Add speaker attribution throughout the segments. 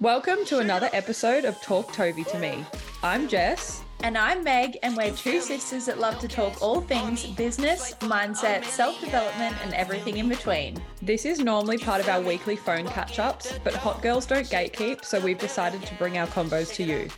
Speaker 1: Welcome to another episode of Talk Tovey to Me. I'm Jess.
Speaker 2: And I'm Meg, and we're two sisters that love to talk all things business, mindset, self development, and everything in between.
Speaker 1: This is normally part of our weekly phone catch ups, but hot girls don't gatekeep, so we've decided to bring our combos to you.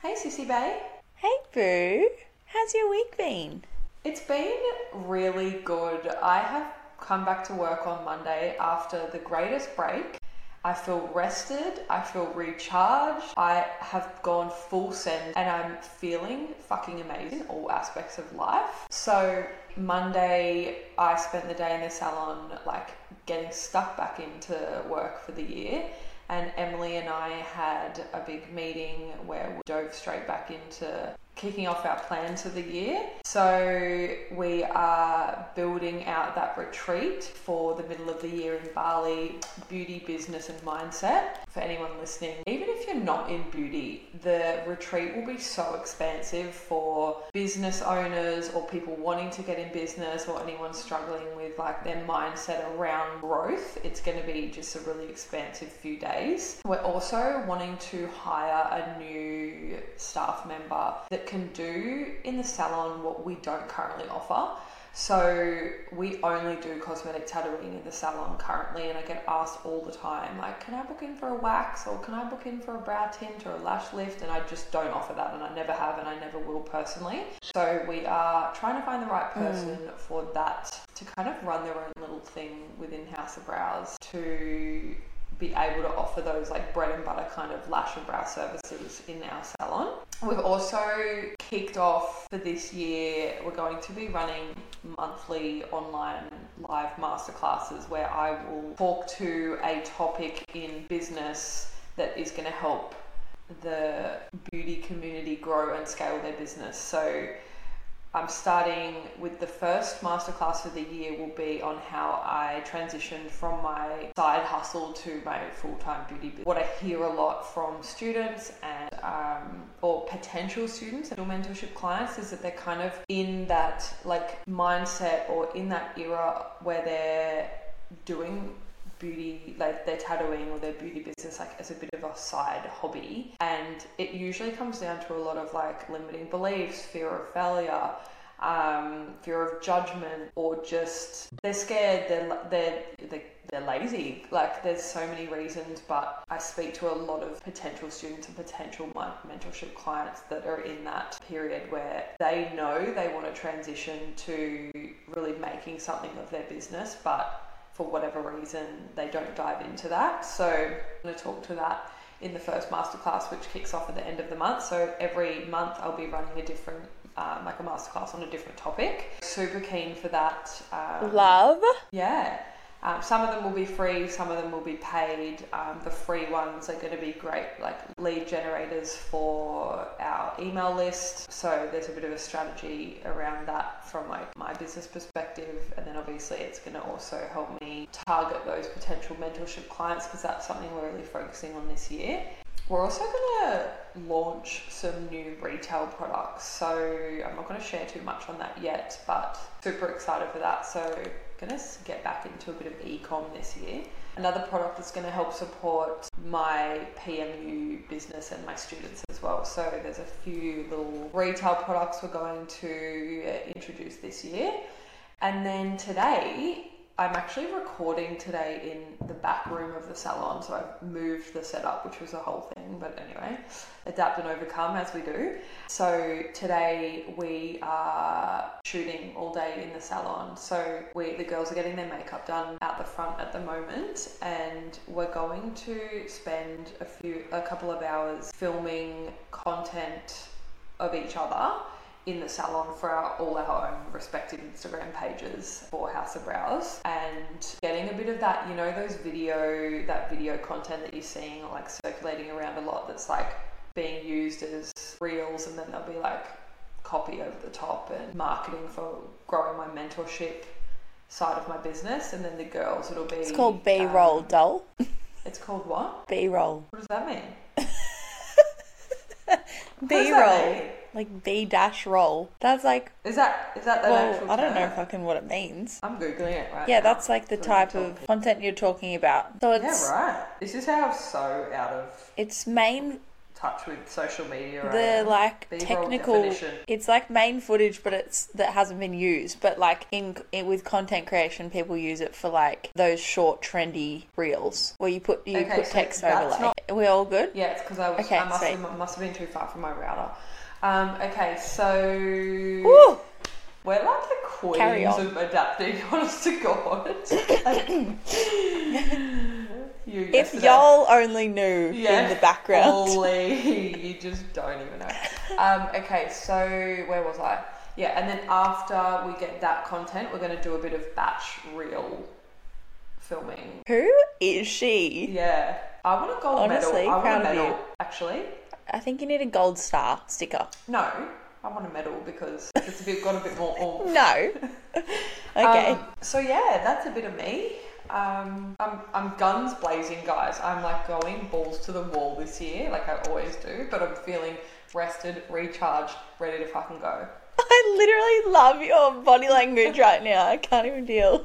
Speaker 3: Hey, Sissy Bay.
Speaker 2: Hey, Boo. How's your week been?
Speaker 3: It's been really good. I have come back to work on Monday after the greatest break. I feel rested, I feel recharged, I have gone full send, and I'm feeling fucking amazing in all aspects of life. So, Monday, I spent the day in the salon, like getting stuck back into work for the year. And Emily and I had a big meeting where we dove straight back into kicking off our plans for the year. So we are building out that retreat for the middle of the year in Bali, beauty, business and mindset. For anyone listening, even if you're not in beauty, the retreat will be so expansive for business owners or people wanting to get in business or anyone struggling with like their mindset around growth. It's going to be just a really expansive few days. We're also wanting to hire a new staff member that can do in the salon what we don't currently offer. So we only do cosmetic tattooing in the salon currently, and I get asked all the time, like, can I book in for a wax or can I book in for a brow tint or a lash lift? And I just don't offer that, and I never have, and I never will personally. So we are trying to find the right person mm. for that to kind of run their own little thing within House of Brows to be able to offer those like bread and butter kind of lash and brow services in our salon. We've also kicked off for this year, we're going to be running monthly online live masterclasses where I will talk to a topic in business that is going to help the beauty community grow and scale their business. So I'm starting with the first masterclass of the year will be on how I transitioned from my side hustle to my full-time beauty business. What I hear a lot from students and um, or potential students and mentorship clients is that they're kind of in that like mindset or in that era where they're doing beauty, like their tattooing or their beauty business, like as a bit of a side hobby. And it usually comes down to a lot of like limiting beliefs, fear of failure, um, fear of judgment, or just they're scared, they're, they're, they're they're lazy. Like there's so many reasons, but I speak to a lot of potential students and potential mentorship clients that are in that period where they know they want to transition to really making something of their business, but for whatever reason, they don't dive into that. So I'm going to talk to that in the first masterclass, which kicks off at the end of the month. So every month I'll be running a different, um, like a masterclass on a different topic. Super keen for that.
Speaker 2: Um, Love.
Speaker 3: Yeah. Um, some of them will be free, some of them will be paid. Um, the free ones are going to be great, like lead generators for our email list. So there's a bit of a strategy around that from like my business perspective, and then obviously it's going to also help me target those potential mentorship clients because that's something we're really focusing on this year. We're also going to launch some new retail products. So I'm not going to share too much on that yet, but super excited for that. So going to get back into a bit of e-com this year. Another product that's going to help support my PMU business and my students as well. So there's a few little retail products we're going to uh, introduce this year. And then today I'm actually recording today in the back room of the salon, so I've moved the setup, which was a whole thing, but anyway, adapt and overcome as we do. So today we are shooting all day in the salon. So we the girls are getting their makeup done out the front at the moment, and we're going to spend a few a couple of hours filming content of each other in the salon for our, all our own respective Instagram pages for House of Brows and getting a bit of that, you know, those video, that video content that you're seeing like circulating around a lot that's like being used as reels and then there'll be like copy over the top and marketing for growing my mentorship side of my business and then the girls it'll be
Speaker 2: It's called B-roll um, doll.
Speaker 3: It's called what?
Speaker 2: B-roll.
Speaker 3: What does that mean?
Speaker 2: B-roll. Like B dash roll. That's like,
Speaker 3: Is that is that the
Speaker 2: well,
Speaker 3: actual
Speaker 2: I don't know fucking what it means.
Speaker 3: I'm googling it right
Speaker 2: Yeah,
Speaker 3: now.
Speaker 2: that's like the
Speaker 3: So
Speaker 2: type of content you're talking about. So it's
Speaker 3: Yeah, right. This is how I'm so out of
Speaker 2: it's main
Speaker 3: touch with social media.
Speaker 2: The like technical
Speaker 3: definition.
Speaker 2: it's like main footage but it's that hasn't been used but like in, in with content creation people use it for like those short trendy reels where you put you
Speaker 3: Okay,
Speaker 2: put
Speaker 3: so
Speaker 2: text overlay
Speaker 3: not-
Speaker 2: are we all good
Speaker 3: Yeah, it's because I was
Speaker 2: Okay,
Speaker 3: I must have, must have been too far from my router. Um, okay, so
Speaker 2: Woo!
Speaker 3: we're like the queens of adapting, honest to God. you
Speaker 2: if y'all only knew
Speaker 3: Yeah,
Speaker 2: in the background
Speaker 3: Holy, you just don't even know. Um, okay, so where was I? Yeah, and then after we get that content, we're going to do a bit of batch reel filming.
Speaker 2: who is she
Speaker 3: Yeah, I want a gold
Speaker 2: Honestly,
Speaker 3: medal. I want a medal, actually.
Speaker 2: I think you need a gold star sticker
Speaker 3: No, I want a medal because it's a bit got a bit more oomph.
Speaker 2: no okay
Speaker 3: Um, so yeah, that's a bit of me. Um, I'm, I'm guns blazing, guys. I'm like going balls to the wall this year, like I always do. But I'm feeling rested, recharged, ready to fucking go.
Speaker 2: i literally love your body language right now i can't even deal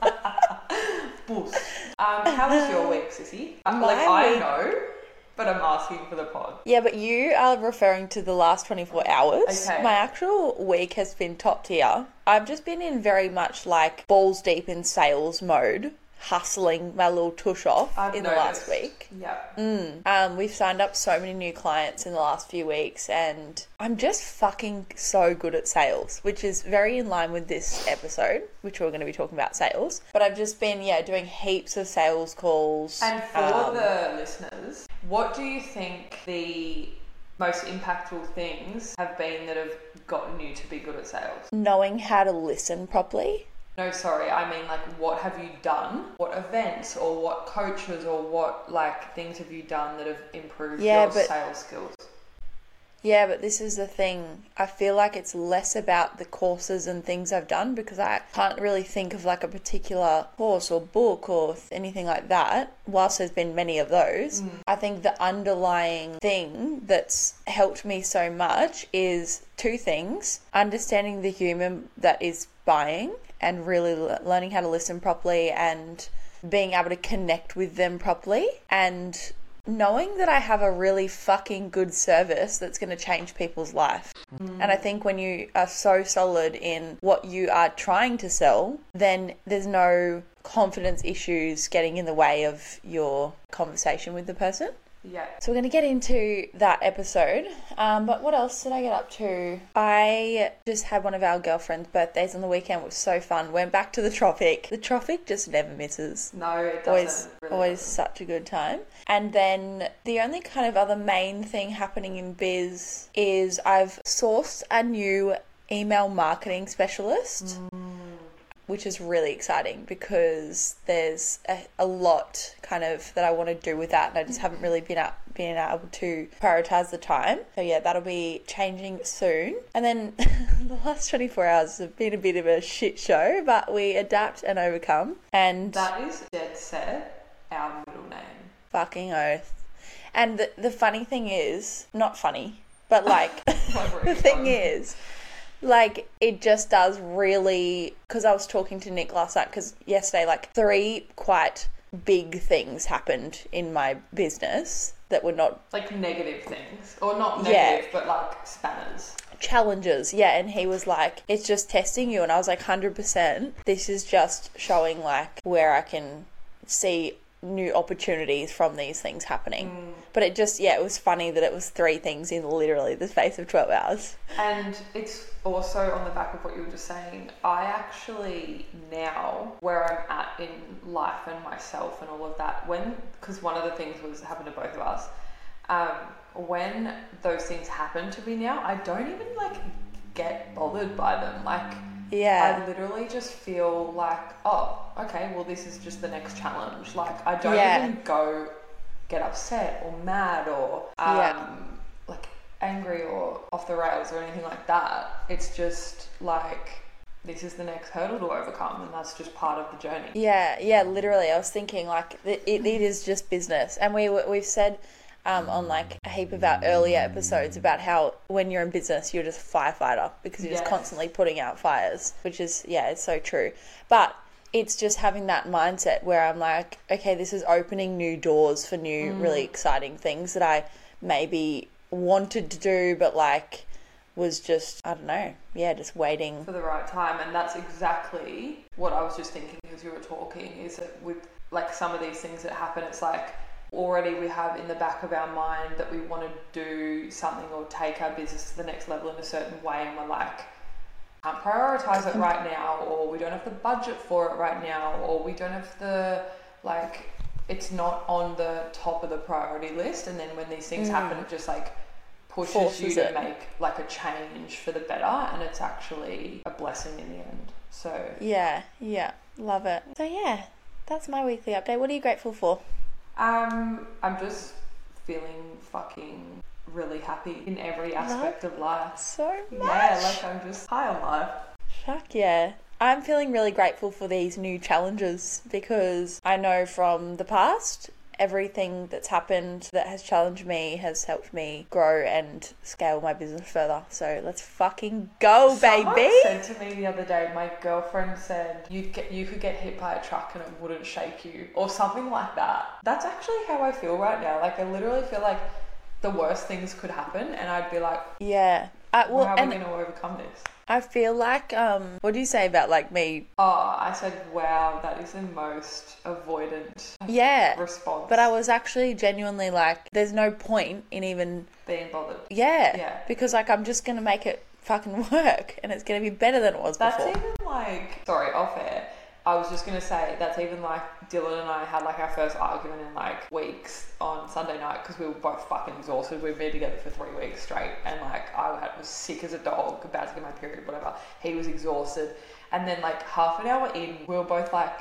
Speaker 3: Boost. Um, how was your week, sissy?
Speaker 2: My
Speaker 3: like I
Speaker 2: week-
Speaker 3: know, but I'm asking for the pod.
Speaker 2: Yeah, but you are referring to the last 24 hours.
Speaker 3: Okay.
Speaker 2: My actual week has been top tier. I've just been in very much like balls deep in sales mode, hustling my little tush off
Speaker 3: I've
Speaker 2: in the last week.
Speaker 3: Yeah.
Speaker 2: Um, we've signed up so many new clients in the last few weeks, and I'm just fucking so good at sales, which is very in line with this episode, which we're going to be talking about sales. But I've just been, yeah, doing heaps of sales calls.
Speaker 3: And for
Speaker 2: um,
Speaker 3: the listeners, what do you think the most impactful things have been that have gotten you to be good at sales?
Speaker 2: knowing how to listen properly.
Speaker 3: No, sorry, I mean like what have you done? What events or what coaches or what like things have you done that have improved
Speaker 2: Yeah,
Speaker 3: your
Speaker 2: but-
Speaker 3: sales skills?
Speaker 2: Yeah, but this is the thing. I feel like it's less about the courses and things I've done because I can't really think of like a particular course or book or th- anything like that. Whilst there's been many of those, mm. I think the underlying thing that's helped me so much is two things understanding the human that is buying and really l- learning how to listen properly and being able to connect with them properly and knowing that I have a really fucking good service that's going to change people's life. Mm. And I think when you are so solid in what you are trying to sell, then there's no confidence issues getting in the way of your conversation with the person.
Speaker 3: Yeah.
Speaker 2: So we're going to get into that episode. Um, but what else did I get up to? I just had one of our girlfriend's birthdays on the weekend. It was so fun. Went back to the Tropic. The Tropic just never misses
Speaker 3: No, it doesn't.
Speaker 2: always
Speaker 3: really
Speaker 2: always
Speaker 3: doesn't.
Speaker 2: such a good time and then the only kind of other main thing happening in biz is i've sourced a new email marketing specialist which is really exciting because there's a, a lot kind of that I want to do with that and I just haven't really been up been able to prioritize the time. So yeah, that'll be changing soon. And then the last 24 hours have been a bit of a shit show, but we adapt and overcome. And
Speaker 3: That is dead set our middle name.
Speaker 2: fucking oath. And the, the funny thing is, not funny, but like
Speaker 3: Like,
Speaker 2: the thing is, like it just does really. Because I was talking to Nick last night. Because yesterday, like three quite big things happened in my business that were not
Speaker 3: like negative things, or not
Speaker 2: Yeah.
Speaker 3: negative, but like spanners.
Speaker 2: challenges. Yeah, and he was like, "It's just testing you," and I was like, "Hundred percent. This is just showing like where I can see." New opportunities from these things happening but it just yeah it was funny that it was three things in literally the space of 12 hours
Speaker 3: And it's also on the back of what you were just saying. I actually now where I'm at in life and myself and all of that. When because one of the things was happened to both of us. Um, when those things happen to me now, I don't even like get bothered by them. Like
Speaker 2: yeah
Speaker 3: I literally just feel like, oh, okay, well, this is just the next challenge. Like, I don't
Speaker 2: Yeah.
Speaker 3: even go get upset or mad or um,
Speaker 2: Yeah.
Speaker 3: like angry or off the rails or anything like that. It's just like, this is the next hurdle to overcome, and that's just part of the journey.
Speaker 2: Yeah, yeah, literally. I was thinking like it, it, it is just business, and we we've said um, on like a heap of our earlier episodes about how when you're in business, you're just a firefighter because you're just constantly putting out fires, which is, yeah, it's so true. But it's just having that mindset where I'm like, okay, this is opening new doors for new, really exciting things that I maybe wanted to do, but like was just, I don't know, yeah, just waiting.
Speaker 3: for the right time and that's exactly what I was just thinking as you were talking is that with like some of these things that happen it's like already we have in the back of our mind that we want to do something or take our business to the next level in a certain way and we're like can't prioritize it right now or we don't have the budget for it right now or we don't have the like it's not on the top of the priority list and then when these things mm. happen it just like pushes you to
Speaker 2: it.
Speaker 3: make like a change for the better and it's actually a blessing in the end so
Speaker 2: Yeah, yeah, love it. So, yeah, that's my weekly update. What are you grateful for?
Speaker 3: Um i'm just feeling fucking really happy in every aspect of life
Speaker 2: So much.
Speaker 3: yeah like i'm just high on life
Speaker 2: Fuck yeah. I'm feeling really grateful for these new challenges because I know from the past, everything that's happened that has challenged me has helped me grow and scale my business further. So let's fucking go,
Speaker 3: Someone
Speaker 2: baby.
Speaker 3: said to me the other day, my girlfriend said you get you could get hit by a truck and it wouldn't shake you, or something like that. That's actually how I feel right now. Like I literally feel like the worst things could happen, and I'd be like,
Speaker 2: Yeah. Uh, well,
Speaker 3: how are
Speaker 2: and
Speaker 3: we going to overcome this?
Speaker 2: I feel like, um, what do you say about like me?
Speaker 3: Oh, I said, wow, that is the most avoidant
Speaker 2: Yeah.
Speaker 3: response.
Speaker 2: But I was actually genuinely like, there's no point in even
Speaker 3: being bothered.
Speaker 2: Yeah.
Speaker 3: Yeah.
Speaker 2: Because like I'm just gonna make it fucking work and it's gonna be better than it was before.
Speaker 3: That's
Speaker 2: before.
Speaker 3: even like sorry, off air. I was just gonna say that's even like Dylan and I had like our first argument in like weeks on Sunday night because we were both fucking exhausted. We'd been together for three weeks straight, and like I was sick as a dog, about to get my period, whatever. He was exhausted, and then like half an hour in, we were both like,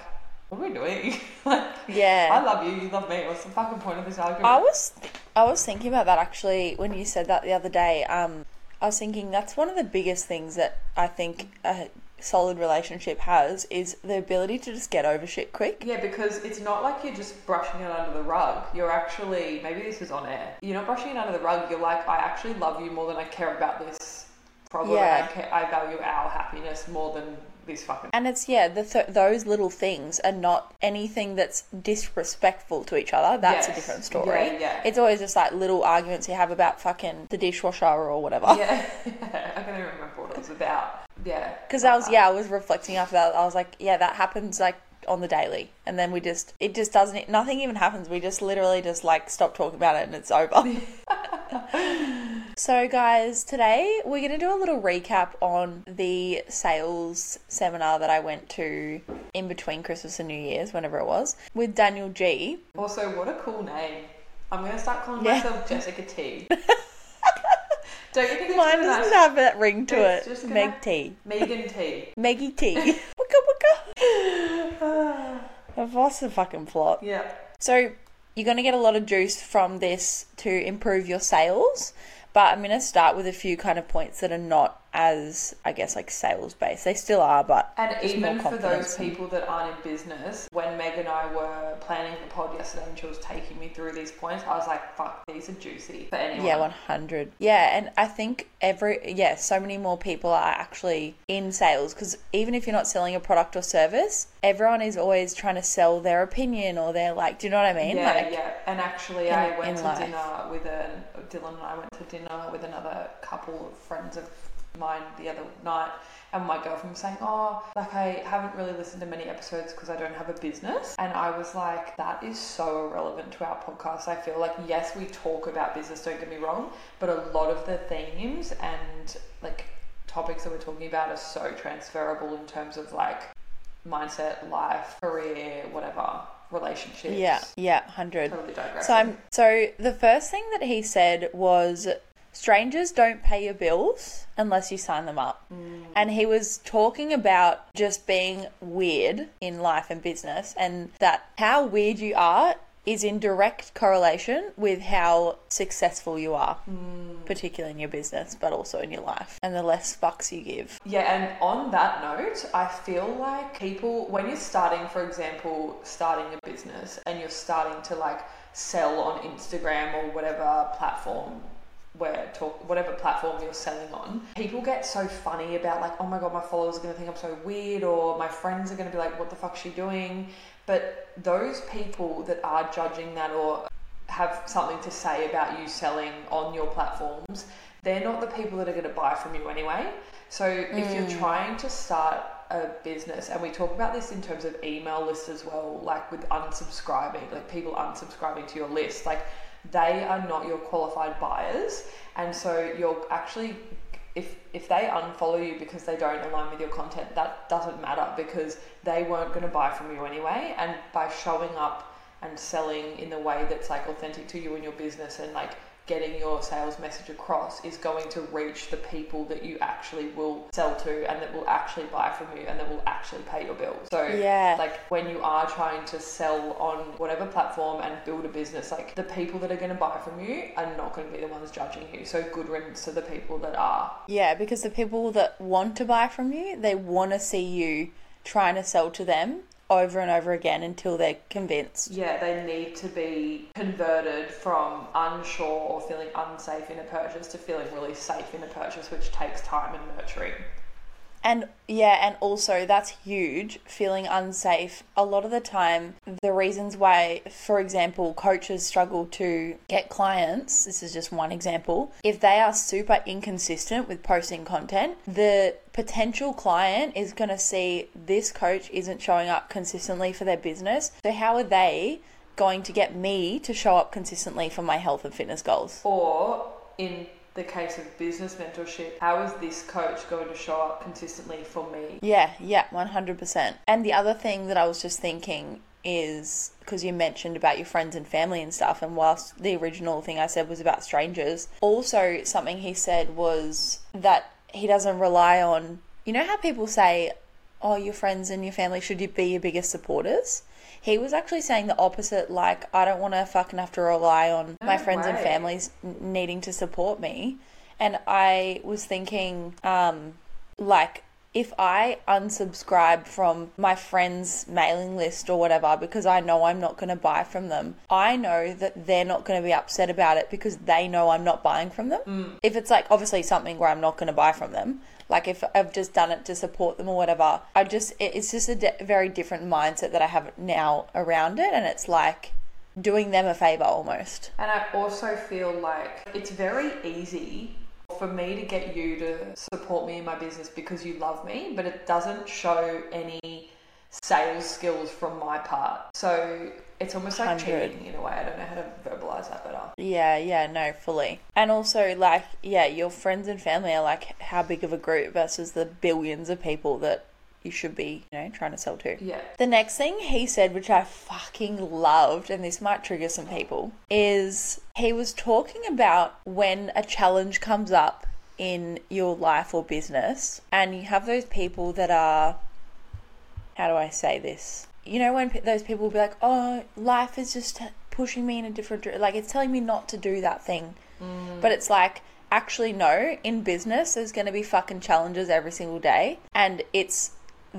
Speaker 3: "What are we doing?" like,
Speaker 2: Yeah.
Speaker 3: I love you, you love me. What's the fucking point of this argument?
Speaker 2: I was I was thinking about that actually when you said that the other day. Um I was thinking that's one of the biggest things that I think a solid relationship has is the ability to just get over shit quick.
Speaker 3: Yeah, because it's not like you're just brushing it under the rug. You're actually, maybe this is on air. You're not brushing it under the rug. You're like, I actually love you more than I care about this problem.
Speaker 2: Yeah.
Speaker 3: I, ca- I value our happiness more than this fucking.
Speaker 2: And it's yeah, the th- those little things are not anything that's disrespectful to each other. That's a different story.
Speaker 3: Yeah, yeah.
Speaker 2: It's always just like little arguments you have about fucking the dishwasher or whatever.
Speaker 3: Yeah, I can't even remember what it was about. Yeah.
Speaker 2: Because I was, yeah, I was reflecting after that. I was like, yeah, that happens like on the daily. And then we just, it just doesn't, it, nothing even happens. We just literally just like stop talking about it and it's over. so, guys, today we're going to do a little recap on the sales seminar that I went to in between Christmas and New Year's, whenever it was, with Daniel G.
Speaker 3: Also, what a cool name. I'm going to start calling
Speaker 2: Yeah.
Speaker 3: myself Jessica T. Don't you think
Speaker 2: Mine doesn't have that ring to
Speaker 3: It's
Speaker 2: it.
Speaker 3: just gonna-
Speaker 2: Meg T.
Speaker 3: Megan T.
Speaker 2: Meggie T. wicka wicka. What's the fucking plot?
Speaker 3: Yeah.
Speaker 2: So you're going to get a lot of juice from this to improve your sales, but I'm going to start with a few kind of points that are not as, I guess, like sales based. They still are, but
Speaker 3: And even
Speaker 2: more
Speaker 3: for those people that aren't in business, when Meg and I were planning the pod yesterday and she was taking me through these points, I was like, fuck, these are juicy for anyone.
Speaker 2: Yeah, 100. Yeah, and I think every, yeah, so many more people are actually in sales because even if you're not selling a product or service, everyone is always trying to sell their opinion or their, like, do you know what I mean?
Speaker 3: Yeah,
Speaker 2: like,
Speaker 3: yeah. And actually,
Speaker 2: in-
Speaker 3: I went to
Speaker 2: life.
Speaker 3: dinner with a Dylan and I went to dinner with another couple of friends of mine the other night, and my girlfriend was saying, "Oh, like I haven't really listened to many episodes because I don't have a business." And I was like, "That is so irrelevant to our podcast." I feel like yes, we talk about business. Don't get me wrong, but a lot of the themes and like topics that we're talking about are so transferable in terms of like mindset, life, career, whatever, relationships.
Speaker 2: yeah, yeah, 100.
Speaker 3: Totally.
Speaker 2: So I'm so the first thing that he said was strangers don't pay your bills unless you sign them up. Mm. And he was talking about just being weird in life and business and that how weird you are is in direct correlation with how successful you are, mm. particularly in your business, but also in your life. And the less fucks you give.
Speaker 3: Yeah, and on that note, I feel like people, when you're starting, for example, starting a business and you're starting to like sell on Instagram or whatever platform where talk whatever platform you're selling on, people get so funny about like, oh my god, my followers are gonna think I'm so weird, or my friends are gonna be like, what the fuck's she doing? But those people that are judging that or have something to say about you selling on your platforms, they're not the people that are going to buy from you anyway. So if you're mm. trying to start a business, and we talk about this in terms of email lists as well, like with unsubscribing, like people unsubscribing to your list, like they are not your qualified buyers, and so you're actually if if they unfollow you because they don't align with your content, that doesn't matter because they weren't going to buy from you anyway. And by showing up and selling in the way that's like authentic to you and your business and like getting your sales message across is going to reach the people that you actually will sell to and that will actually buy from you and that will actually pay your bills. So
Speaker 2: Yeah.
Speaker 3: like when you are trying to sell on whatever platform and build a business, like the people that are going to buy from you are not going to be the ones judging you. So good riddance to the people that are.
Speaker 2: Yeah, because the people that want to buy from you, they want to see you trying to sell to them over and over again until they're convinced.
Speaker 3: Yeah, they need to be converted from unsure or feeling unsafe in a purchase to feeling really safe in a purchase, which takes time and nurturing.
Speaker 2: And yeah, and also that's huge, feeling unsafe. A lot of the time, the reasons why, for example, coaches struggle to get clients, this is just one example, if they are super inconsistent with posting content, the potential client is going to see this coach isn't showing up consistently for their business. So, how are they going to get me to show up consistently for my health and fitness goals?
Speaker 3: Or in the case of business mentorship, how is this coach going to show up consistently for me?
Speaker 2: Yeah, yeah, 100%. And the other thing that I was just thinking is because you mentioned about your friends and family and stuff, and whilst the original thing I said was about strangers, also something he said was that he doesn't rely on, you know, how people say, oh, your friends and your family should be your biggest supporters? He was actually saying the opposite, like, I don't want to fucking have to rely on my friends and families needing to support me. And I was thinking, um, like if I unsubscribe from my friends' mailing list or whatever because I know I'm not going to buy from them, I know that they're not going to be upset about it because they know I'm not buying from them. Mm. If it's like obviously something where I'm not going to buy from them, like if I've just done it to support them or whatever, I just it's just a di- very different mindset that I have now around it, and it's like doing them a favor almost.
Speaker 3: And I also feel like it's very easy for me to get you to support me in my business because you love me, but it doesn't show any sales skills from my part. So it's almost like
Speaker 2: 100.
Speaker 3: cheating in a way. I don't know how to verbalize that better.
Speaker 2: Yeah, yeah, no, fully. And also, like, yeah, your friends and family are like how big of a group versus the billions of people that you should be, you know, trying to sell to.
Speaker 3: Yeah.
Speaker 2: The next thing he said, which I fucking loved, and this might trigger some people, is he was talking about when a challenge comes up in your life or business, and you have those people that are, how do I say this? You know, when those people will be like, oh, life is just pushing me in a different direction, like it's telling me not to do that thing. Mm. But it's like, actually, no, in business, there's going to be fucking challenges every single day, and it's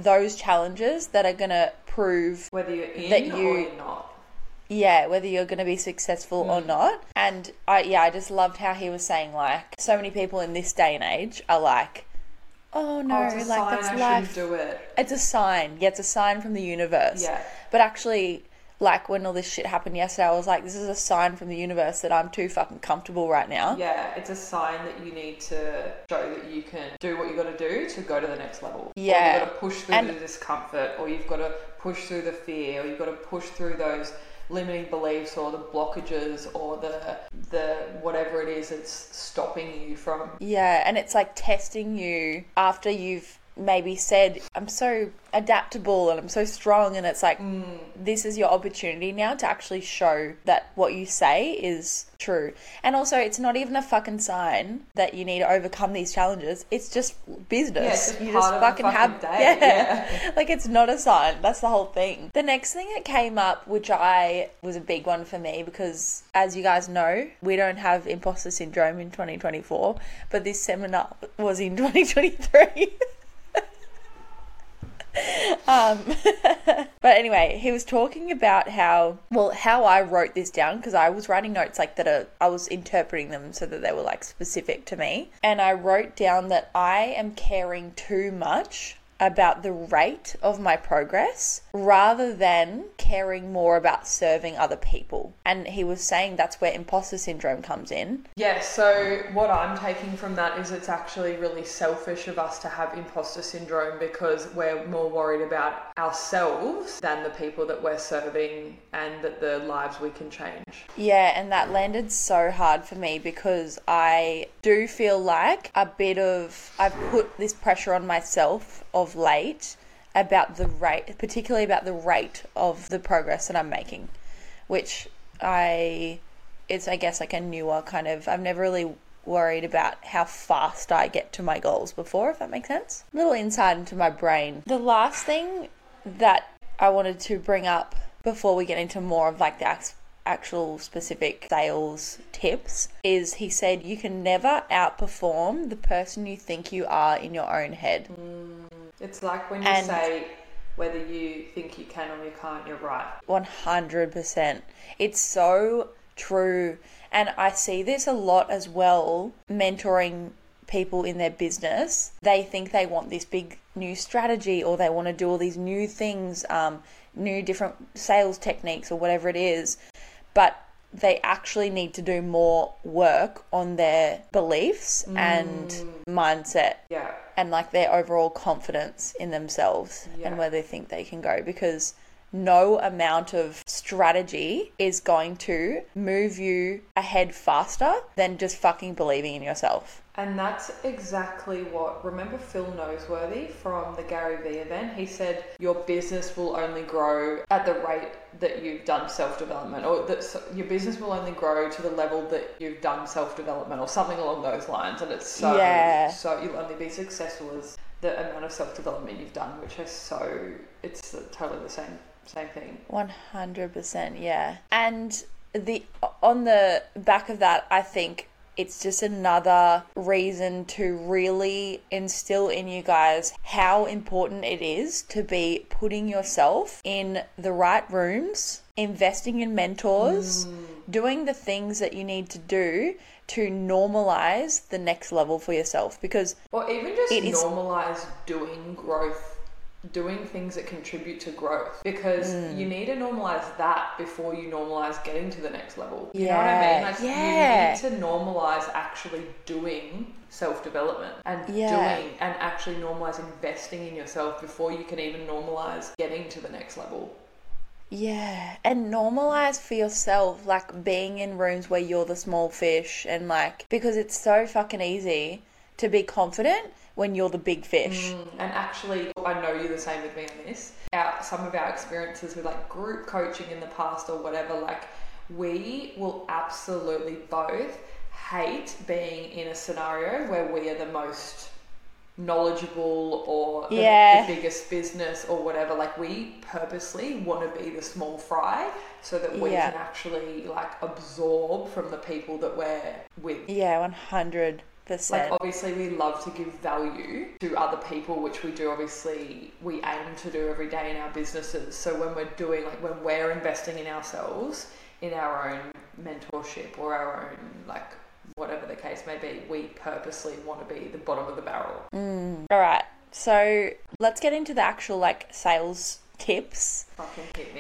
Speaker 2: those challenges that are going to prove
Speaker 3: Whether you're in
Speaker 2: That
Speaker 3: or
Speaker 2: you-
Speaker 3: you're not.
Speaker 2: yeah, whether you're going to be successful or mm. not. And I yeah, I just loved how he was saying like so many people in this day and age are like, oh no,
Speaker 3: oh,
Speaker 2: like
Speaker 3: sign
Speaker 2: that's
Speaker 3: I
Speaker 2: life.
Speaker 3: it.
Speaker 2: It's a sign. Yeah, it's a sign from the universe.
Speaker 3: Yeah.
Speaker 2: But actually, like when all this shit happened yesterday, I was like, this is a sign from the universe that I'm too fucking comfortable right now.
Speaker 3: Yeah, it's a sign that you need to show that you can do what you got to do to go to the next level. Or
Speaker 2: Yeah.
Speaker 3: you've got to push through
Speaker 2: And-
Speaker 3: the discomfort, or you've got to push through the fear, or you've got to push through those limiting beliefs or the blockages or the the whatever it is that's stopping you from
Speaker 2: Yeah, and it's like testing you after you've maybe said, I'm so adaptable and I'm so strong. And it's like, mm. this is your opportunity now to actually show that what you say is true. And also, it's not even a fucking sign that you need to overcome these challenges. It's just business.
Speaker 3: Yeah, it's just
Speaker 2: you just fucking,
Speaker 3: fucking
Speaker 2: have.
Speaker 3: day,
Speaker 2: yeah. like, it's not a sign. That's the whole thing. The next thing that came up, which I was a big one for me because, as you guys know, we don't have imposter syndrome in 2024, but this seminar was in 2023. um, but anyway, he was talking about how well how I wrote this down because I was writing notes like that. Are, I was interpreting them so that they were like specific to me, and I wrote down that I am caring too much about the rate of my progress rather than caring more about serving other people. And he was saying that's where imposter syndrome comes in.
Speaker 3: Yeah, so what I'm taking from that is it's actually really selfish of us to have imposter syndrome because we're more worried about ourselves than the people that we're serving and that the lives we can change.
Speaker 2: Yeah, and that landed so hard for me because I do feel like a bit of I've put this pressure on myself of late about the rate, particularly about the rate of the progress that I'm making, which I, it's I guess like a newer kind of, I've never really worried about how fast I get to my goals before, if that makes sense. A little insight into my brain. The last thing that I wanted to bring up before we get into more of like the actual specific sales tips is he said you can never outperform the person you think you are in your own head.
Speaker 3: Mm. It's like when you and say whether you think you can or you can't, you're right.
Speaker 2: 100%. It's so true. And I see this a lot as well, mentoring people in their business. They think they want this big new strategy or they want to do all these new things, um, new different sales techniques or whatever it is. But they actually need to do more work on their beliefs mm. and mindset.
Speaker 3: Yeah.
Speaker 2: And like their overall confidence in themselves yeah. and where they think they can go because no amount of strategy is going to move you ahead faster than just fucking believing in yourself.
Speaker 3: And that's exactly what. Remember Phil Noseworthy from the Gary Vee event? He said your business will only grow at the rate that you've done self development, or that your business will only grow to the level that you've done self development, or something along those lines. And it's so, yeah. so you'll only be successful as the amount of self development you've done, which is so, it's totally the same same thing.
Speaker 2: 100%, yeah. And the on the back of that, I think it's just another reason to really instill in you guys how important it is to be putting yourself in the right rooms, investing in mentors, mm. doing the things that you need to do to normalize the next level for yourself because
Speaker 3: or even just normalize doing growth doing things that contribute to growth because mm. you need to normalize that before you normalize getting to the next level. You yeah. know what I mean? Like yeah. you need to normalize actually doing self development and yeah. doing and actually normalize investing in yourself before you can even normalize getting to the next level.
Speaker 2: Yeah, and normalize for yourself like being in rooms where you're the small fish and like because it's so fucking easy to be confident when you're the big fish. Mm,
Speaker 3: and actually, I know you're the same with me on this. Our, some of our experiences with like group coaching in the past or whatever, like we will absolutely both hate being in a scenario where we are the most knowledgeable or the, yeah. the, biggest business or whatever like we purposely want to be the small fry so that we yeah. can actually like absorb from the people that we're with
Speaker 2: yeah 100
Speaker 3: like obviously we love to give value to other people, which we do obviously we aim to do every day in our businesses. So when we're doing like when we're investing in ourselves, in our own mentorship or our own like whatever the case may be, we purposely want to be the bottom of the barrel.
Speaker 2: Mm. All right. So let's get into the actual like sales tips.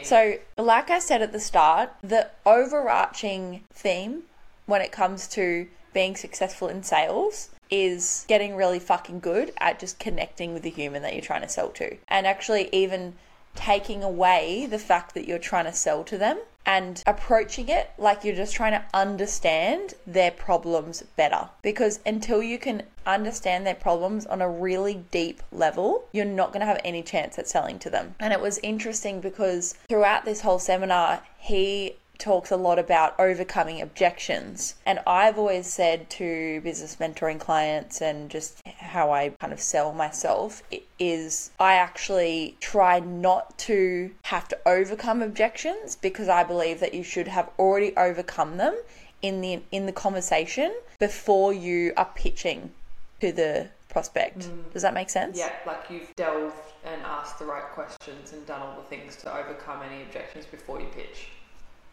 Speaker 2: So, like I said at the start, the overarching theme when it comes to being successful in sales is getting really fucking good at just connecting with the human that you're trying to sell to. And actually, even taking away the fact that you're trying to sell to them and approaching it like you're just trying to understand their problems better. Because until you can understand their problems on a really deep level, you're not going to have any chance at selling to them. And it was interesting because throughout this whole seminar, he talks a lot about overcoming objections. And I've always said to business mentoring clients and just how I kind of sell myself is I actually try not to have to overcome objections because I believe that you should have already overcome them in the in the conversation before you are pitching to the prospect. Mm. Does that make sense?
Speaker 3: Yeah, like you've delved and asked the right questions and done all the things to overcome any objections before you pitch.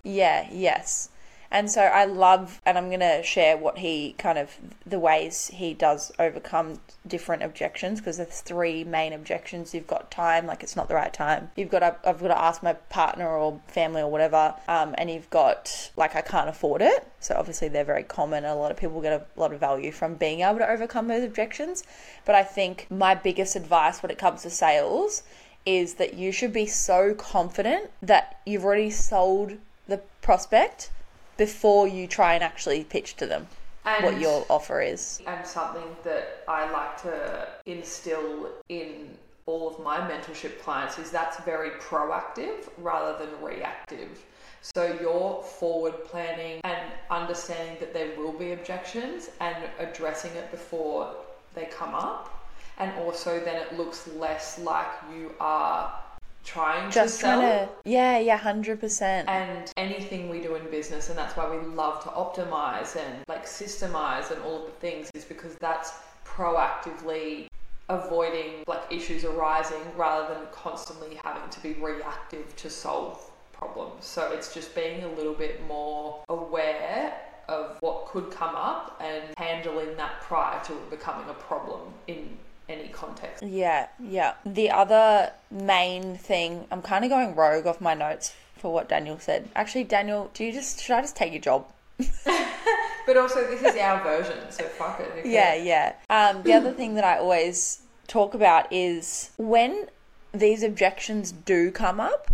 Speaker 2: Yeah, yes. And so I love, and I'm going to share what he kind of, the ways he does overcome different objections because there's three main objections. You've got time, like it's not the right time. You've got, to, I've got to ask my partner or family or whatever. Um, and you've got, like, I can't afford it. So obviously they're very common. A lot of people get a lot of value from being able to overcome those objections. But I think my biggest advice when it comes to sales is that you should be so confident that you've already sold the prospect before you try and actually pitch to them
Speaker 3: And
Speaker 2: what your offer is.
Speaker 3: and something that I like to instill in all of my mentorship clients is that's very proactive rather than reactive. So you're forward planning and understanding that there will be objections and addressing it before they come up. And also then it looks less like you are trying
Speaker 2: Just
Speaker 3: to sell.
Speaker 2: trying to, yeah, yeah, hundred percent.
Speaker 3: and anything we do in business and that's why we love to optimize and like systemize and all of the things is because that's proactively avoiding like issues arising rather than constantly having to be reactive to solve problems so it's just being a little bit more aware of what could come up and handling that prior to it becoming a problem in any context
Speaker 2: Yeah, yeah. The other main thing, I'm kind of going rogue off my notes for what Daniel said. Actually, Daniel, do you just should I just take your job?
Speaker 3: but also this is our version so fuck it who
Speaker 2: Yeah, yeah. Um, the other thing that I always talk about is when these objections do come up,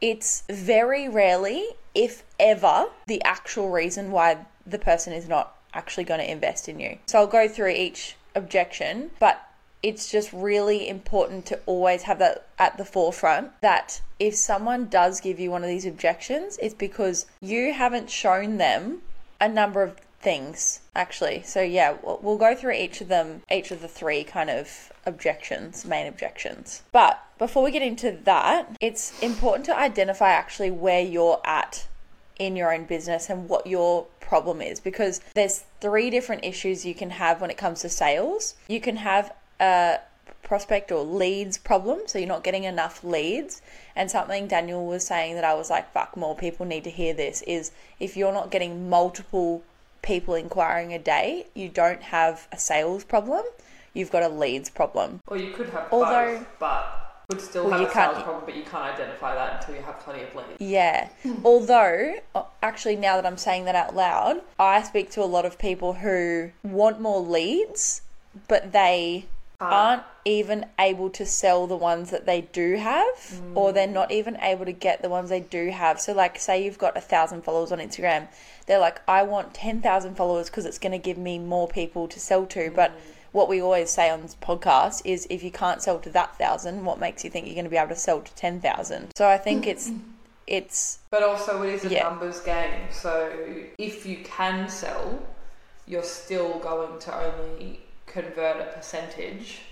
Speaker 2: it's very rarely, if ever, the actual reason why the person is not actually going to invest in you. So I'll go through each objection, but it's just really important to always have that at the forefront that if someone does give you one of these objections, it's because you haven't shown them a number of things actually. So yeah, we'll, go through each of them, each of the three kind of objections, main objections. But before we get into that, it's important to identify actually where you're at in your own business and what your problem is because there's three different issues you can have when it comes to sales. You can have prospect or leads problem, so you're not getting enough leads. And something Daniel was saying that I was like, fuck, more people need to hear this is if you're not getting multiple people inquiring a day, you don't have a sales problem, you've got a leads problem.
Speaker 3: Or you could have
Speaker 2: Although-
Speaker 3: both, but would still
Speaker 2: Well,
Speaker 3: have
Speaker 2: you
Speaker 3: a sales problem, but you can't identify that until you have plenty of leads.
Speaker 2: Yeah. Although, uh, actually, now that I'm saying that out loud, I speak to a lot of people who want more leads, but they aren't even able to sell the ones that they do have, or they're not even able to get the ones they do have. So, like, say you've got a thousand followers on Instagram, they're like, I want 10,000 followers because it's going to give me more people to sell to. But what we always say on this podcast is if you can't sell to that thousand, what makes you think you're going to be able to sell to 10,000? So, I think it's. It's
Speaker 3: But also, it is a
Speaker 2: Yeah.
Speaker 3: numbers game. So if you can sell, you're still going to only convert a percentage.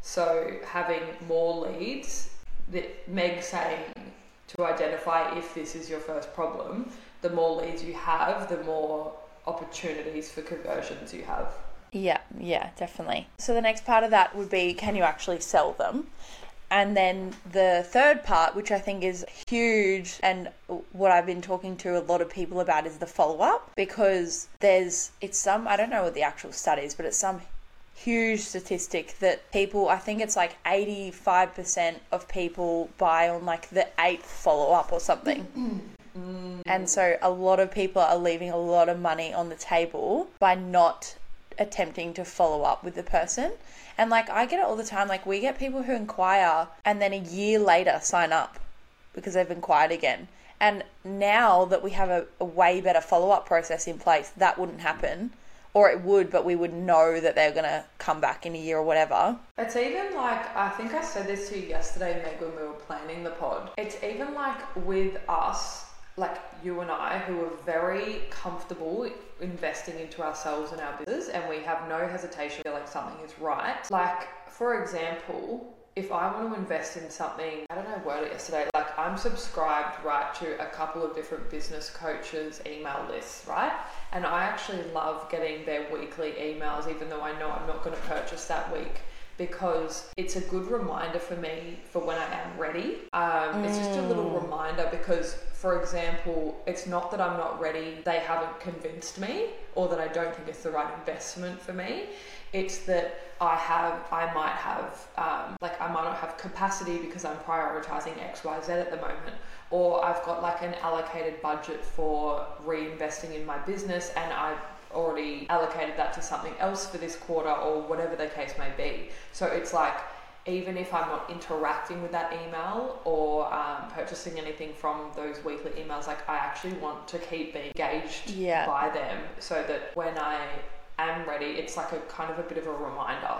Speaker 3: So having more leads, that Meg saying to identify if this is your first problem, the more leads you have, the more opportunities for conversions you have.
Speaker 2: Yeah, yeah, definitely. So the next part of that would be can you actually sell them? And then the third part, which I think is huge, and what I've been talking to a lot of people about is the follow up because there's, it's some, I don't know what the actual stat is, but it's some huge statistic that people, I think it's like 85% of people buy on like the eighth follow up or something. And so a lot of people are leaving a lot of money on the table by not attempting to follow up with the person. And like I get it all the time. Like we get people who inquire and then a year later sign up because they've inquired again. And now that we have a, a way better follow up process in place, that wouldn't happen. Or it would, but we would know that they're going to come back in a year or whatever.
Speaker 3: It's even like I think I said this to you yesterday, Meg, when we were planning the pod. It's even like with us, like you and I, who are very comfortable investing into ourselves and our business, and we have no hesitation feeling something is right. Like, for example, if I want to invest in something, I don't know, word it yesterday, like I'm subscribed, right, to a couple of different business coaches' email lists, right? And I actually love getting their weekly emails, even though I know I'm not going to purchase that week because it's a good reminder for me for when I am ready. Um, It's just a little reminder because, for example, it's not that I'm not ready, they haven't convinced me, or that I don't think it's the right investment for me. It's that I have, I might have, um, like, I might not have capacity because I'm prioritizing X, Y, Z at the moment, or I've got like an allocated budget for reinvesting in my business and I've already allocated that to something else for this quarter or whatever the case may be. So it's like, even if I'm not interacting with that email or um, purchasing anything from those weekly emails, like I actually want to keep being engaged
Speaker 2: Yeah.
Speaker 3: by them so that when I am ready, it's like a kind of a bit of a reminder.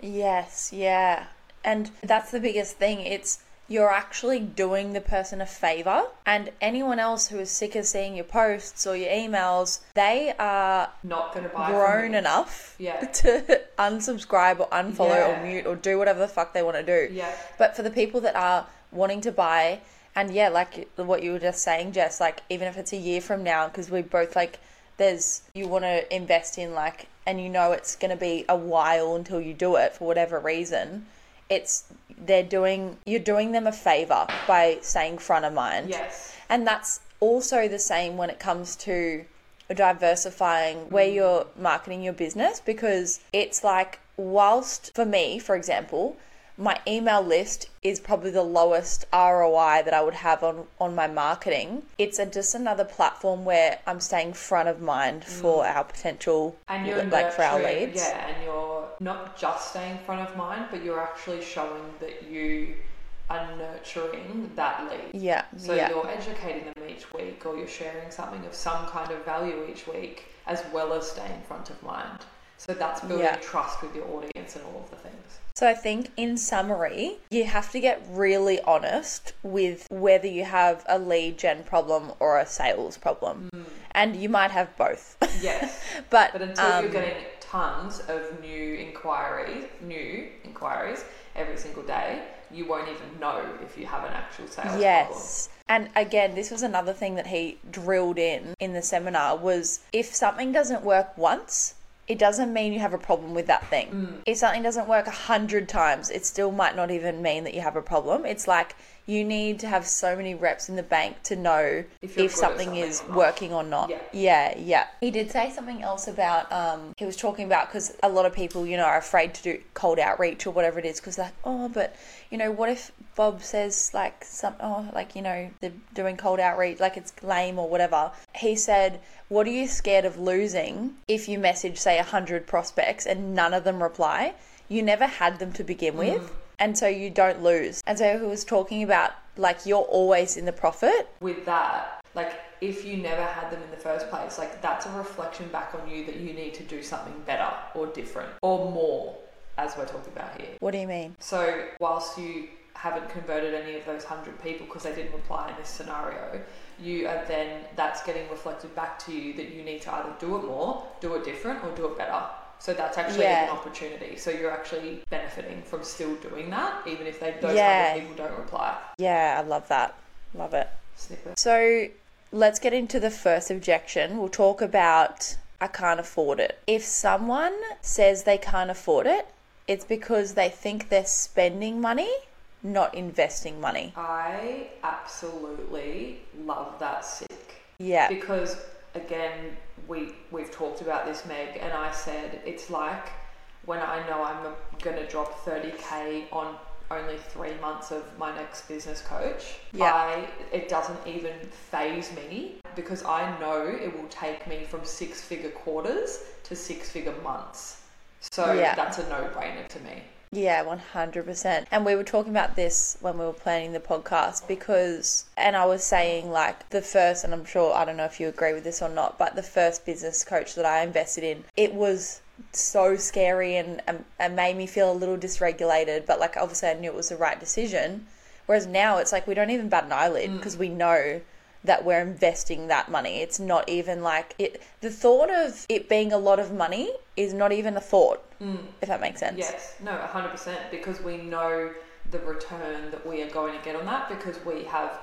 Speaker 2: Yes, yeah. And that's the biggest thing. It's you're actually doing the person a favor, and anyone else who is sick of seeing your posts or your emails, they are
Speaker 3: Not going to buy
Speaker 2: grown enough
Speaker 3: Yeah.
Speaker 2: to unsubscribe or unfollow
Speaker 3: Yeah.
Speaker 2: or mute or do whatever the fuck they want to do.
Speaker 3: Yeah.
Speaker 2: But for the people that are wanting to buy, and yeah, like what you were just saying, Jess, like even if it's a year from now, because we both like, there's, you want to invest in like, and you know it's going to be a while until you do it for whatever reason. It's, they're doing, you're doing them a favor by staying front of mind.
Speaker 3: Yes.
Speaker 2: And that's also the same when it comes to diversifying where you're marketing your business because it's like, whilst for me, for example, my email list is probably the lowest ROI that I would have on, on my marketing. It's a, just another platform where I'm staying front of mind for mm. our potential,
Speaker 3: And you're
Speaker 2: like for our leads.
Speaker 3: Yeah, and you're not just staying front of mind, but you're actually showing that you are nurturing that lead.
Speaker 2: Yeah,
Speaker 3: So
Speaker 2: yeah.
Speaker 3: you're educating them each week, or you're sharing something of some kind of value each week, as well as staying front of mind. So that's building
Speaker 2: Yeah.
Speaker 3: trust with your audience and all of the things.
Speaker 2: So I think in summary, you have to get really honest with whether you have a lead gen problem or a sales problem. And you might have both.
Speaker 3: Yes.
Speaker 2: but
Speaker 3: But until
Speaker 2: um,
Speaker 3: you're getting tons of new inquiries, new inquiries every single day, you won't even know if you have an actual sales problem.
Speaker 2: Yes. And again, this was another thing that he drilled in in the seminar was if something doesn't work once, it doesn't mean you have a problem with that thing.
Speaker 3: Mm.
Speaker 2: If something doesn't work a hundred times, it still might not even mean that you have a problem. It's like you need to have so many reps in the bank to know
Speaker 3: If
Speaker 2: if,
Speaker 3: you're good at
Speaker 2: something,
Speaker 3: something
Speaker 2: is
Speaker 3: or
Speaker 2: working or not.
Speaker 3: Yeah.
Speaker 2: yeah, yeah. He did say something else about um he was talking about because a lot of people you know are afraid to do cold outreach or whatever it is because like oh but you know what if Bob says like some oh like you know they're doing cold outreach like it's lame or whatever. He said what are you scared of losing if you message say a hundred prospects and none of them reply? You never had them to begin mm. with. And so you don't lose. And so he was talking about like you're always in the profit.
Speaker 3: with that, like if you never had them in the first place, like that's a reflection back on you that you need to do something better or different or more, as we're talking about here.
Speaker 2: What do you mean?
Speaker 3: So, whilst you haven't converted any of those 100 people because they didn't reply in this scenario, you are then, that's getting reflected back to you that you need to either do it more, do it different, or do it better. So, that's actually
Speaker 2: Yeah.
Speaker 3: an opportunity. So, you're actually benefiting from still doing that, even if they, those
Speaker 2: Yeah.
Speaker 3: 100 people don't reply.
Speaker 2: Yeah, I love that. Love it.
Speaker 3: Snippet.
Speaker 2: So let's get into the first objection. We'll talk about I can't afford it. If someone says they can't afford it, it's because they think they're spending money, not investing money.
Speaker 3: I absolutely love that sick.
Speaker 2: Yeah.
Speaker 3: because again we we've talked about this meg and i said it's like when i know i'm going to drop 30k on only three months of my next business coach
Speaker 2: Yeah.
Speaker 3: i it doesn't even faze me because i know it will take me from six figure quarters to six figure months so
Speaker 2: Yeah.
Speaker 3: that's a no-brainer to me
Speaker 2: Yeah, 100%. And we were talking about this when we were planning the podcast because, and I was saying, like, the first, and I'm sure, I don't know if you agree with this or not, but the first business coach that I invested in, it was so scary and, and, and made me feel a little dysregulated. But, like, obviously, I knew it was the right decision. Whereas now it's like we don't even bat an eyelid mm. because we know that we're investing that money. It's not even like it. The thought of it being a lot of money is not even a thought, mm. if that makes sense.
Speaker 3: Yes, no, 100% because we know the return that we are going to get on that because we have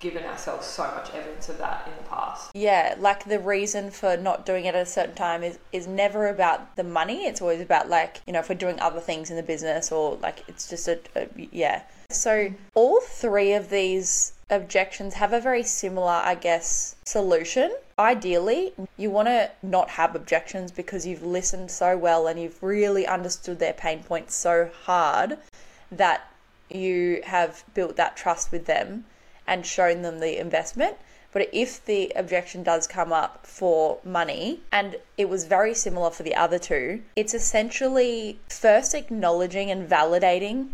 Speaker 3: given ourselves so much evidence of that in the past.
Speaker 2: Yeah, like the reason for not doing it at a certain time is is never about the money. It's always about like you know if we're doing other things in the business or like it's just a, a yeah. So all three of these objections have a very similar, I guess, solution. Ideally, you want to not have objections because you've listened so well and you've really understood their pain points so hard that you have built that trust with them and shown them the investment. But if the objection does come up for money, and it was very similar for the other two, it's essentially first acknowledging and validating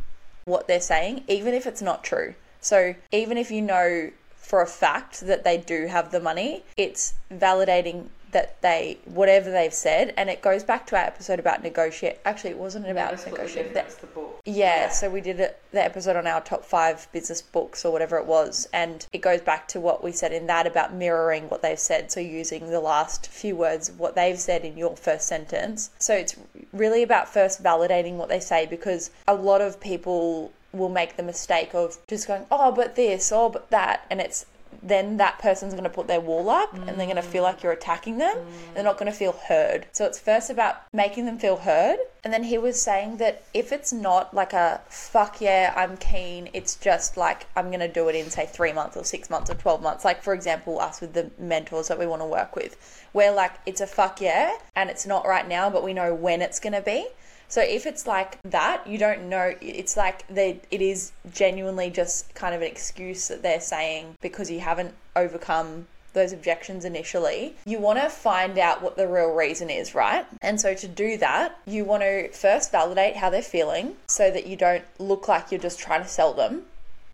Speaker 2: what they're saying, even if it's not true. So even if you know for a fact that they do have the money, it's validating that they whatever they've said and it goes back to our episode about negotiate actually it wasn't about
Speaker 3: Split the
Speaker 2: negotiating
Speaker 3: difference, the book.
Speaker 2: yeah, so we did it, the episode on our top five business books or whatever it was, and it goes back to what we said in that about mirroring what they've said. So using the last few words of what they've said in your first sentence. So it's really about first validating what they say because a lot of people will make the mistake of just going, oh, but this, oh, but that, and it's then that person's going to put their wall up and they're going to feel like you're attacking them. Mm. They're not going to feel heard. So it's first about making them feel heard. And then he was saying that if it's not like a fuck yeah, I'm keen, it's just like I'm going to do it in, say, three months or six months or 12 months. Like, for example, us with the mentors that we want to work with, where like it's a fuck yeah and it's not right now, but we know when it's going to be. So if it's like that, you don't know. It's like they. It is genuinely just kind of an excuse that they're saying because you haven't overcome those objections initially. You want to find out what the real reason is, right? And so to do that, you want to first validate how they're feeling so that you don't look like you're just trying to sell them.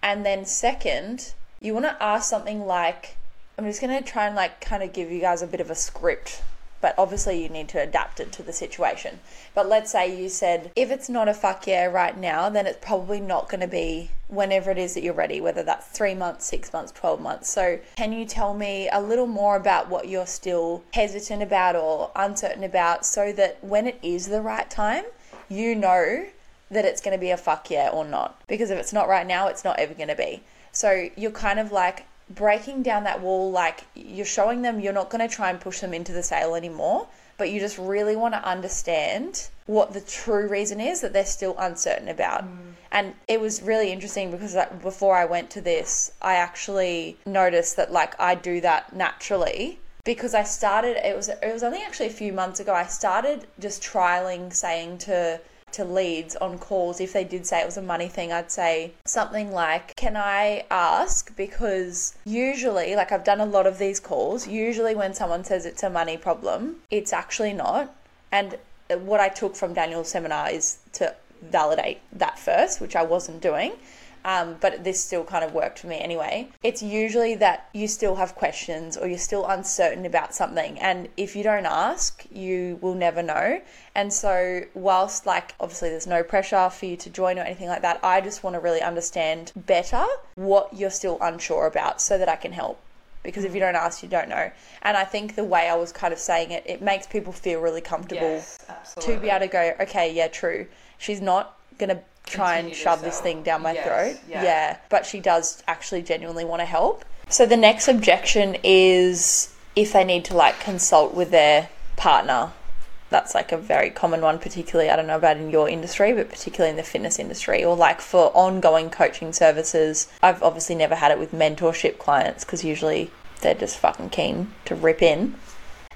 Speaker 2: And then second, you want to ask something like, I'm just going to try and like kind of give you guys a bit of a script but obviously you need to adapt it to the situation. But let's say you said, if it's not a fuck yeah right now, then it's probably not going to be whenever it is that you're ready, whether that's three months, six months, 12 months. So, can you tell me a little more about what you're still hesitant about or uncertain about so that when it is the right time, you know that it's going to be a fuck yeah or not? Because if it's not right now, it's not ever going to be. So, you're kind of like, breaking down that wall like you're showing them you're not going to try and push them into the sale anymore but you just really want to understand what the true reason is that they're still uncertain about. Mm. And it was really interesting because like before i went to this i actually noticed that like i do that naturally because i started it was it was only actually a few months ago i started just trialing saying to to leads on calls if they did say it was a money thing i'd say something like can i ask? Because usually like i've done a lot of these calls usually when someone says it's a money problem it's actually not. And what i took from daniel's seminar is to validate that first which i wasn't doing um, but this still kind of worked for me anyway. It's usually that you still have questions or you're still uncertain about something, and if you don't ask, you will never know. And so, whilst like obviously there's no pressure for you to join or anything like that, I just want to really understand better what you're still unsure about so that I can help because if you don't ask, you don't know. And I think the way I was kind of saying it, it makes people feel really comfortable
Speaker 3: Yes,
Speaker 2: to be able to go, okay, yeah, true. She's not going to try and shove this thing down my
Speaker 3: Yes,
Speaker 2: throat.
Speaker 3: yeah.
Speaker 2: but she does actually genuinely want to help. So the next objection is if they need to like consult with their partner. That's like a very common one, particularly, I don't know about in your industry, but particularly in the fitness industry or like for ongoing coaching services. I've obviously never had it with mentorship clients because usually they're just fucking keen to rip in.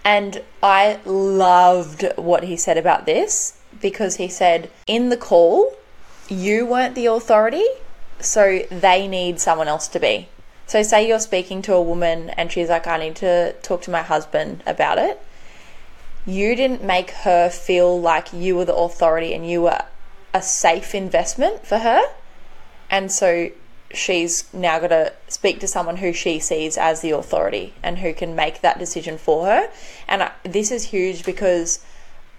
Speaker 2: And I loved what he said about this because he said, in the call, you weren't the authority, so they need someone else to be. So, say you're speaking to a woman and she's like, I need to talk to my husband about it. You didn't make her feel like you were the authority and you were a safe investment for her. And so she's now got to speak to someone who she sees as the authority and who can make that decision for her. And I, this is huge because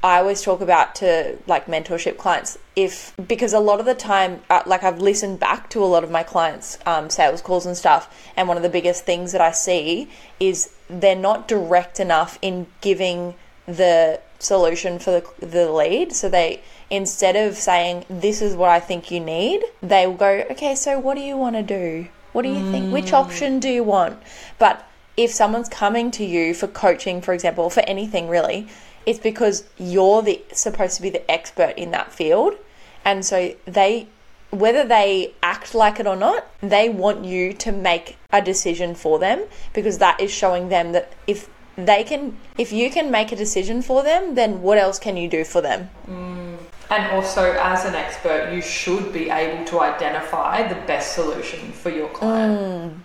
Speaker 2: I always talk about to like mentorship clients if because a lot of the time uh, like I've listened back to a lot of my clients um, sales calls and stuff and one of the biggest things that I see is they're not direct enough in giving the solution for the, the lead. So they instead of saying this is what I think you need they will go okay so what do you want to do? What do you think which option do you want? But if someone's coming to you for coaching for example for anything really it's because you're the supposed to be the expert in that field. And so they whether they act like it or not they want you to make a decision for them because that is showing them that if they can if you can make a decision for them then what else can you do for them? Mm.
Speaker 3: And also, as an expert, you should be able to identify the best solution for your client. Mm.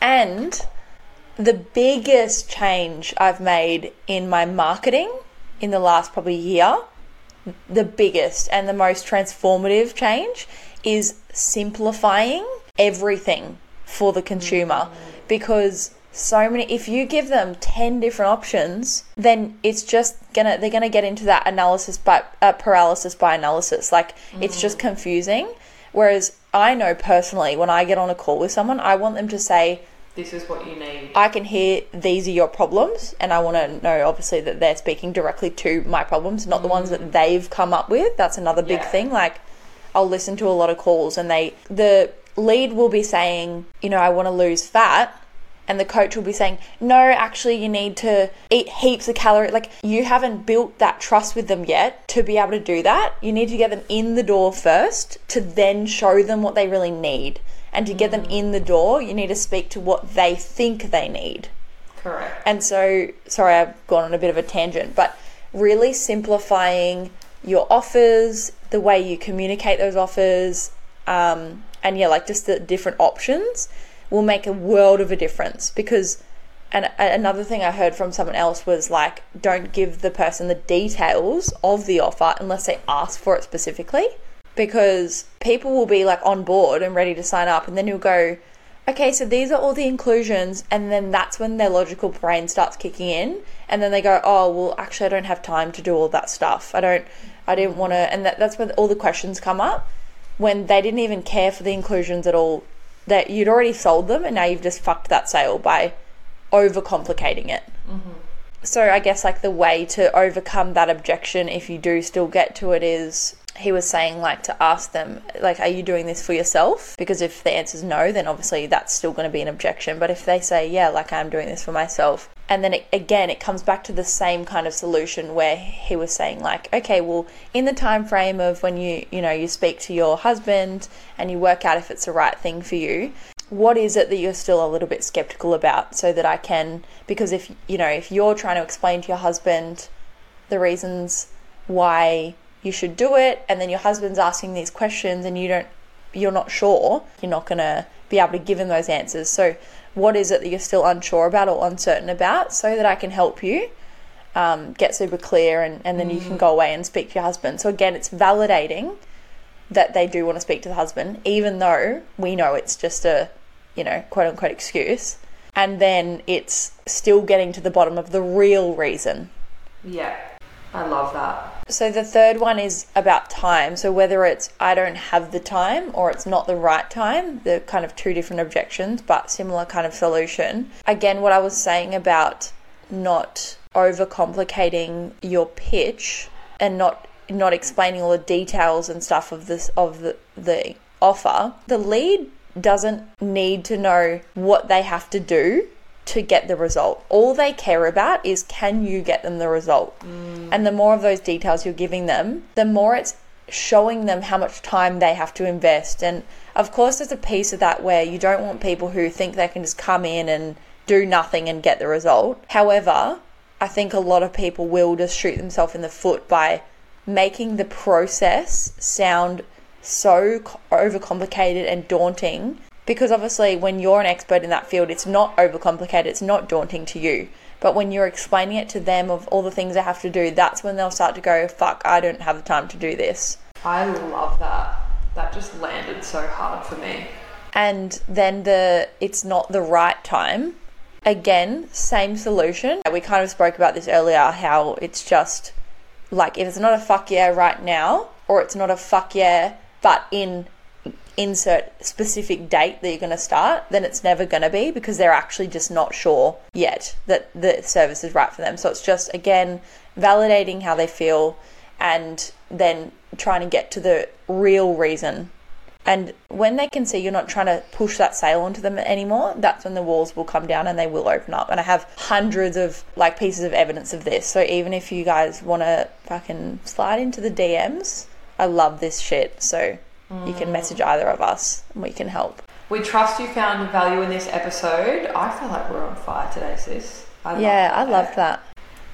Speaker 2: and the biggest change i've made in my marketing in the last probably year the biggest and the most transformative change is simplifying everything for the consumer. Because so many if you give them 10 different options then it's just gonna they're gonna get into that analysis by uh, paralysis by analysis. Like it's just confusing. Whereas i know personally when i get on a call with someone i want them to say
Speaker 3: This is what you need.
Speaker 2: I can hear these are your problems, and I want to know obviously that they're speaking directly to my problems, not the ones that mm-hmm. they've come up with. That's another big
Speaker 3: Yeah.
Speaker 2: thing. Like, I'll listen to a lot of calls, and they the lead will be saying, you know, I want to lose fat. And the coach will be saying, no, actually, you need to eat heaps of calories. Like, you haven't built that trust with them yet to be able to do that. You need to get them in the door first to then show them what they really need. And to get them in the door, you need to speak to what they think they need.
Speaker 3: Correct.
Speaker 2: And so, sorry, I've gone on a bit of a tangent, but really simplifying your offers, the way you communicate those offers, um, and yeah, like just the different options will make a world of a difference because. And another thing I heard from someone else was like, don't give the person the details of the offer unless they ask for it specifically. Because people will be like on board and ready to sign up, and then you'll go, okay, so these are all the inclusions, and then that's when their logical brain starts kicking in, and then they go, oh, well, actually, I don't have time to do all that stuff. I don't, I didn't want to, and that, that's when all the questions come up when they didn't even care for the inclusions at all. That you'd already sold them, and now you've just fucked that sale by overcomplicating it. Mm-hmm. So I guess like the way to overcome that objection, if you do still get to it, is he was saying like to ask them like are you doing this for yourself? Because if the answer is no then obviously that's still going to be an objection. But if they say yeah like i'm doing this for myself and then it, again it comes back to the same kind of solution where he was saying like okay well in the time frame of when you you know you speak to your husband and you work out if it's the right thing for you what is it that you're still a little bit skeptical about so that i can because if you know if you're trying to explain to your husband the reasons why you should do it and then your husband's asking these questions and you don't you're not sure you're not going to be able to give him those answers. So what is it that you're still unsure about or uncertain about so that i can help you um, get super clear and, and then you can go away and speak to your husband. So again it's validating that they do want to speak to the husband even though we know it's just a you know quote unquote excuse. And then it's still getting to the bottom of the real reason.
Speaker 3: Yeah, I love that.
Speaker 2: So the third one is about time. So whether it's I don't have the time or it's not the right time, the kind of two different objections, but similar kind of solution. Again, what I was saying about not overcomplicating your pitch and not not explaining all the details and stuff of this of the, the offer. The lead doesn't need to know what they have to do to get the result. All they care about is can you get them the result? Mm. And the more of those details you're giving them, the more it's showing them how much time they have to invest. And of course, there's a piece of that where you don't want people who think they can just come in and do nothing and get the result. However, I think a lot of people will just shoot themselves in the foot by making the process sound so co- overcomplicated and daunting because obviously when you're an expert in that field it's not overcomplicated it's not daunting to you but when you're explaining it to them of all the things they have to do that's when they'll start to go fuck i don't have the time to do this
Speaker 3: I love that. That just landed so hard for me.
Speaker 2: and then the it's not the right time again same solution we kind of spoke about this earlier how it's just like if it's not a fuck yeah right now, or it's not a fuck yeah, but in insert specific date that you're going to start, then it's never going to be because they're actually just not sure yet that the service is right for them. So it's just, again, validating how they feel and then trying to get to the real reason. And when they can see you're not trying to push that sale onto them anymore, that's when the walls will come down and they will open up. And I have hundreds of like pieces of evidence of this. So even if you guys want to fucking slide into the DMs, I love this shit. So you can message either of us and we can help.
Speaker 3: We trust you found value in this episode. I feel like we're on fire today, sis. I
Speaker 2: Yeah, I love that.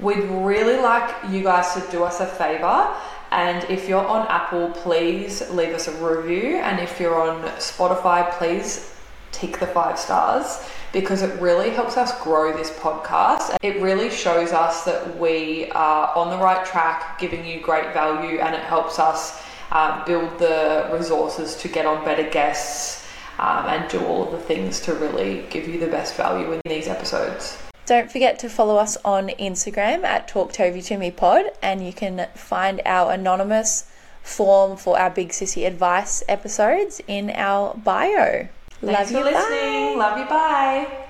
Speaker 3: We'd really like you guys to do us a favor. And if you're on Apple, please leave us a review. And if you're on Spotify, please tick the five stars because it really helps us grow this podcast. It really shows us that we are on the right track, giving you great value, and it helps us uh, build the resources to get on better guests um, and do all of the things to really give you the best value in these episodes.
Speaker 2: Don't forget to follow us on Instagram at Talk to Me Pod, and you can find our anonymous form for our Big Sissy Advice episodes in our bio.
Speaker 3: Thanks
Speaker 2: Love
Speaker 3: for
Speaker 2: you.
Speaker 3: listening.
Speaker 2: Bye.
Speaker 3: Love you. Bye.